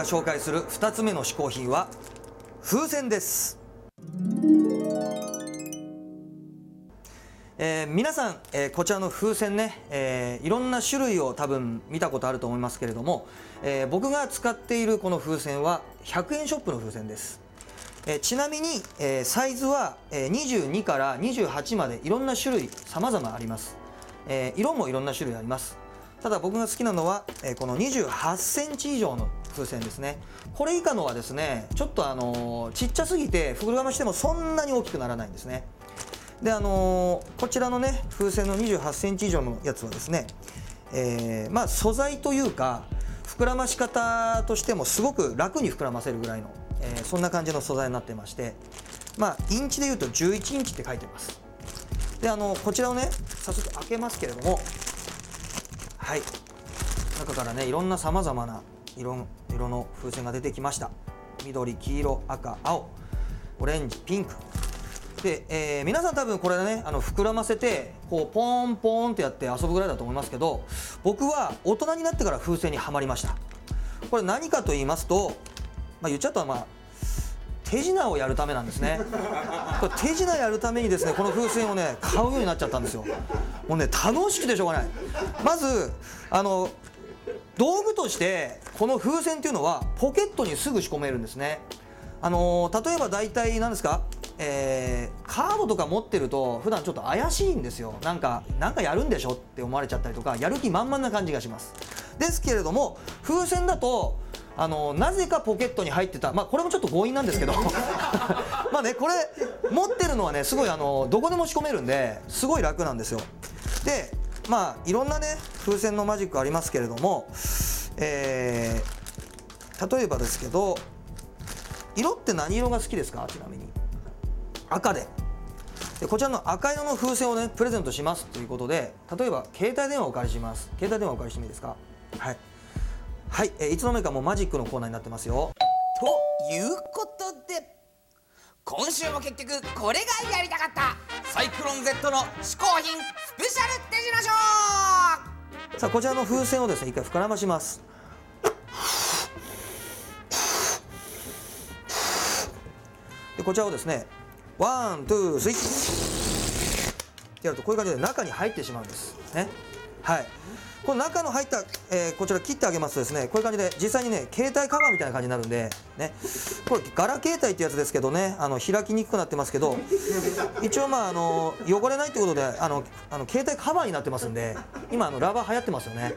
が紹介する2つ目の嗜好品は風船です。えー皆さん、えーこちらの風船ね、えーいろんな種類を多分見たことあると思いますけれども、えー僕が使っているこの風船は100円ショップの風船です、えーちなみに、えーサイズは、え22から28までいろんな種類様々あります、えー色もいろんな種類あります。ただ僕が好きなのは、えーこの28センチ以上の風船ですね。これ以下のはですねちょっとあのちっちゃすぎて膨らましてもそんなに大きくならないんですね。であのこちらのね風船の28センチ以上のやつはですね、えーまあ素材というか膨らまし方としてもすごく楽に膨らませるぐらいの、えーそんな感じの素材になってましてまあインチでいうと11インチって書いてます。であのこちらをね早速開けますけれどもはい。中からねいろんなさまざまな色色の風船が出てきました。緑黄色赤青オレンジピンク。で、えー皆さん多分これねあの膨らませてこうポンポンってやって遊ぶぐらいだと思いますけど僕は大人になってから風船にはまりました。これ何かと言いますと、まあ、言っちゃったらまあ手品をやるためなんですね。これ手品やるためにですねこの風船をね買うようになっちゃったんですよ。もうね楽しくてしょうがない。まずあの道具としてこの風船っていうのはポケットにすぐ仕込めるんですね。あのー例えば大体何ですか？えーカードとか持ってると普段ちょっと怪しいんですよ。なんかなんかやるんでしょって思われちゃったりとかやる気満々な感じがします。ですけれども風船だとあのなぜかポケットに入ってたまあこれもちょっと強引なんですけど。まあねこれ持ってるのはねすごいあのどこでも仕込めるんですごい楽なんですよ。でまあいろんなね風船のマジックありますけれども、えー例えばですけど色って何色が好きですか？ちなみに。赤で。でこちらの赤色の風船をねプレゼントしますということで例えば携帯電話をお借りします。携帯電話をお借りしてもいいですか？はい。はい、えーいつの間にかもうマジックのコーナーになってますよ。ということで今週も結局これがやりたかった。サイクロン Z の嗜好品。スペシャル手品ショーさあこちらの風船をですね一回膨らまします。でこちらをですね One、two、スイッチってやるとこういう感じで中に入ってしまうんです。ね。はい。この中の入った、えーこちら切ってあげますとですねこういう感じで実際にね携帯カバーみたいな感じになるんでね。これガラ携帯ってやつですけどねあの開きにくくなってますけど一応まああの汚れないってことであのあの携帯カバーになってますんで今あのラバー流行ってますよね、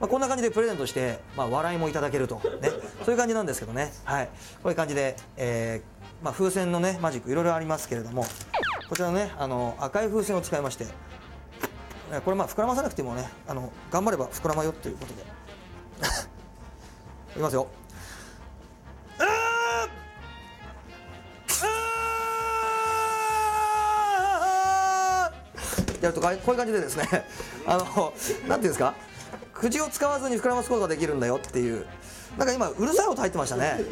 まあ、こんな感じでプレゼントして、まあ、笑いもいただけるとね。そういう感じなんですけどね。はい。こういう感じで、えーまあ、風船のねマジックいろいろありますけれどもこちらのねあの赤い風船を使いましてこれまあ膨らまさなくてもねあの頑張れば膨らまよということで。いきますよ。やるとこういう感じでですね。あのなんていうんですか？口を使わずに膨らますことができるんだよっていう。なんか今うるさい音入ってましたね。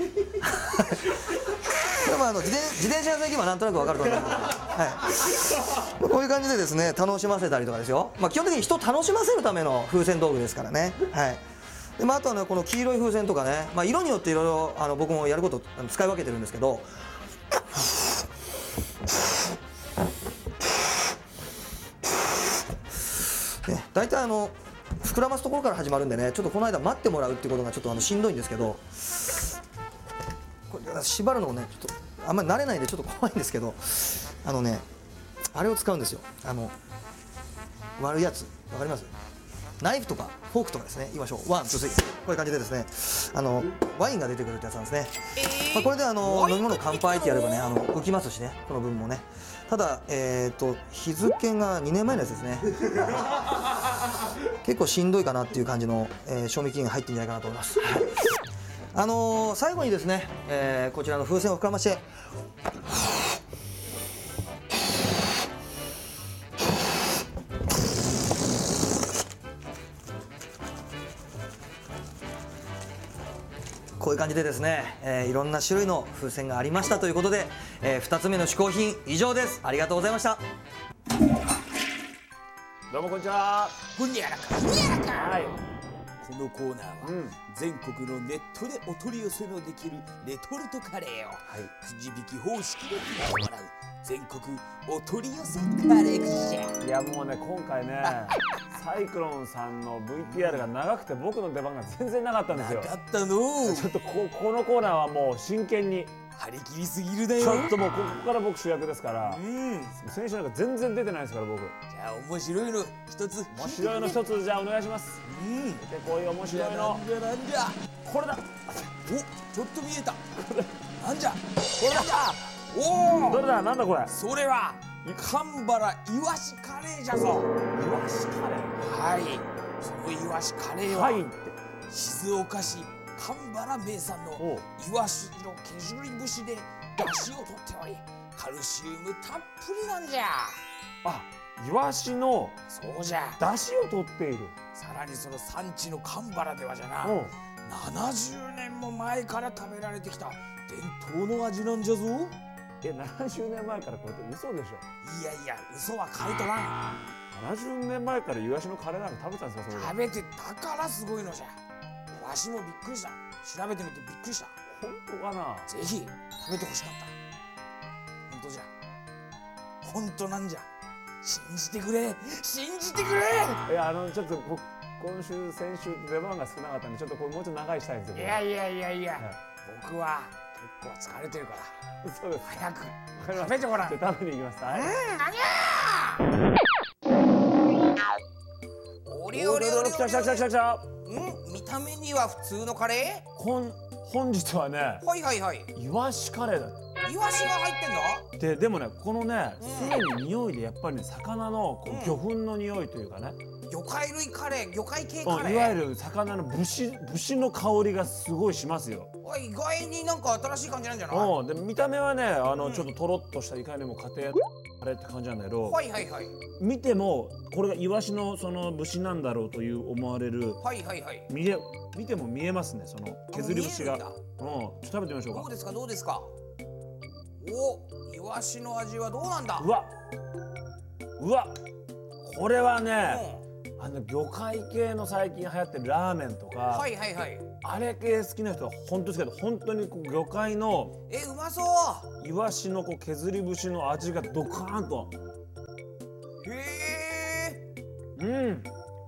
これもあの自転自転車屋さん行けばなんとなくわかると思う。んですけど、はい、こういう感じでですね楽しませたりとかですよ、まあ、基本的に人を楽しませるための風船道具ですからね、はい。でまあ、あとはねこの黄色い風船とかね、まあ、色によっていろいろあの僕もやること使い分けてるんですけど。ね、大体あの膨らますところから始まるんでねちょっとこの間待ってもらうっていうことがちょっとあのしんどいんですけどこれ縛るのもねちょっとあんまり慣れないんでちょっと怖いんですけどあのねあれを使うんですよ。あの割るやつ。わかります？ナイフとかフォークとかですね。言いましょう。 One two three。こういう感じでですね。あのワインが出てくるってやつなんですね、まあ、これであの飲み物乾杯ってやればねあの浮きますしね。この分もねただえっ、と日付が2年前のやつですね。結構しんどいかなっていう感じの、えー賞味期限が入ってるんじゃないかなと思います、はい。あのー最後にですね、えーこちらの風船を膨らましてこういう感じでですね、えーいろんな種類の風船がありましたということで、え2つ目の嗜好品以上ですありがとうございましたどうもこんにちは。ふにゃらかふにゃらかはい。このコーナーは、うん。全国のネットでお取り寄せのできるレトルトカレーを、くじ引き方式で食ってもらう全国お取り寄せカレーくじじゃいやもうね今回ね サイクロンさんの VTR が長くて僕の出番が全然なかったんですよ。なかったの。ちょっとここのコーナーはもう真剣に張り切りすぎるだよ。ちょっともうここから僕主役ですからうん。先週なんか全然出てないですから僕。じゃあ面白いの一つ。面白いの一つじゃあお願いします。うん。でこういう面白いの。なんじゃなんじゃ。これだ。おちょっと見えた。なんじゃ。これだ。おおどれだ？なんだこれ？それは神原イワシカレーじゃぞ。イワシカレはい。そのイワシカレーは、ーはい静岡市神原名産のイワシの削り節で出汁を取っておりカルシウムたっぷりなんじゃ。あイワシのそうじゃ。出汁を取っている。さらにその産地の神原ではじゃなう。ん70年も前から食べられてきた伝統の味なんじゃぞ。え70年前からこれって嘘でしょ。いやいや嘘は買い取らん。70年前からイワシのカレーなんか食べたんですかそれ食べてたからすごいのじゃわしもびっくりした。調べてみてびっくりした。本当かな？ぜひ食べてほしかった。本当じゃ。本当なんじゃ。信じてくれ。信じてくれ。いやあのちょっと僕今週先週と出番が少なかったんでちょっとこれもうちょっと長いしたいんですよいやいやいやいや、はい。僕は結構疲れてるから。そうです。早く。食べてごらん。じゃあ食べに行きます。はい。おりおりおりおり来た来た来た来た来たうん見た目には普通のカレ本本日はねーはいはいはい。イワシカレーだイワシが入ってんの？ででもねこのねうん。すでに匂いでやっぱりね魚のこうん。う魚粉の匂いというかね、魚介類カレー魚介系うんカレー。いわゆる魚の節節の香りがすごいしますよ。意外になんか新しい感じなんじゃない？うん、で見た目はねあの、うん。ちょっととろっとしたいかにも家庭あれって感じなんだけど、はいはいはい。見てもこれがイワシのその節なんだろうという思われるはいはいはい。見え見ても見えますねその削り節が。うん、ちょっと食べてみましょうか。どうですか？どうですか？おイワシの味はどうなんだ？うわうわこれはうね、んあの魚介系の最近流行ってるラーメンとか、はいはいはい。あれ系好きな人は本当ですけど本当にこう魚介のえうまそう。イワシのこう削り節の味がドカーンと。へえ。うん。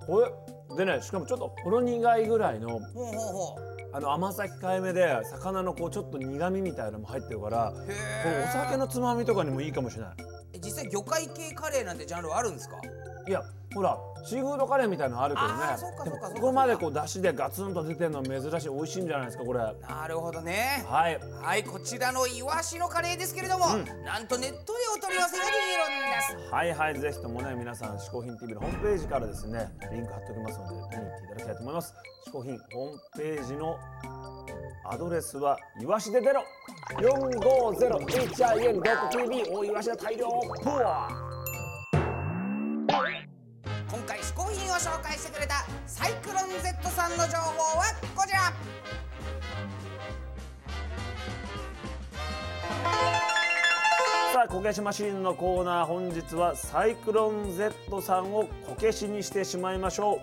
これでねしかもちょっとほろ苦いぐらいのほうほうほあの甘さ控えめで魚のこうちょっと苦味みたいなのも入ってるからうこへえ。のお酒のつまみとかにもいいかもしれない。え実際魚介系カレーなんてジャンルはあるんですか？いやほらシーフードカレーみたいなのあるけどね。そここまでこう出汁でガツンと出てるの珍しい美味しいんじゃないですかこれ。はなるほどね。い。はいこちらのイワシのカレーですけれども、うん。なんとネットでお取り寄せができるんです。はいはいぜひともね皆さん嗜好品 TV のホームページからですねリンク貼っておきますので見に行っていただきたいと思います。嗜好品ホームページのアドレスはいわしで出ろ 450hin.tv おいわしが大量。プワ紹介してくれたサイクロン Z さんの情報はこちら。さあこけしマシーンのコーナー本日はサイクロン Z さんをこけしにしてしまいましょう。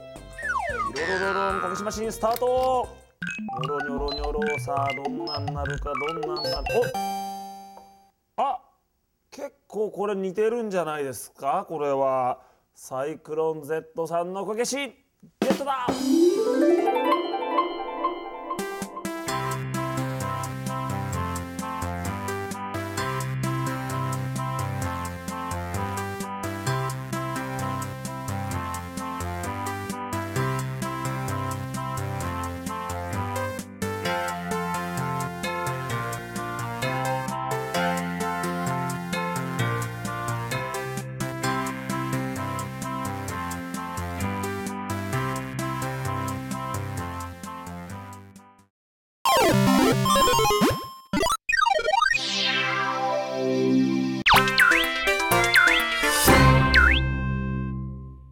いろろろろんこけしマシーンスタート。ニョロニョロニョロさあどんなんなるかどんなんなるおあ結構これ似てるんじゃないですか？これは。サイクロン Z さんのこけしゲットだ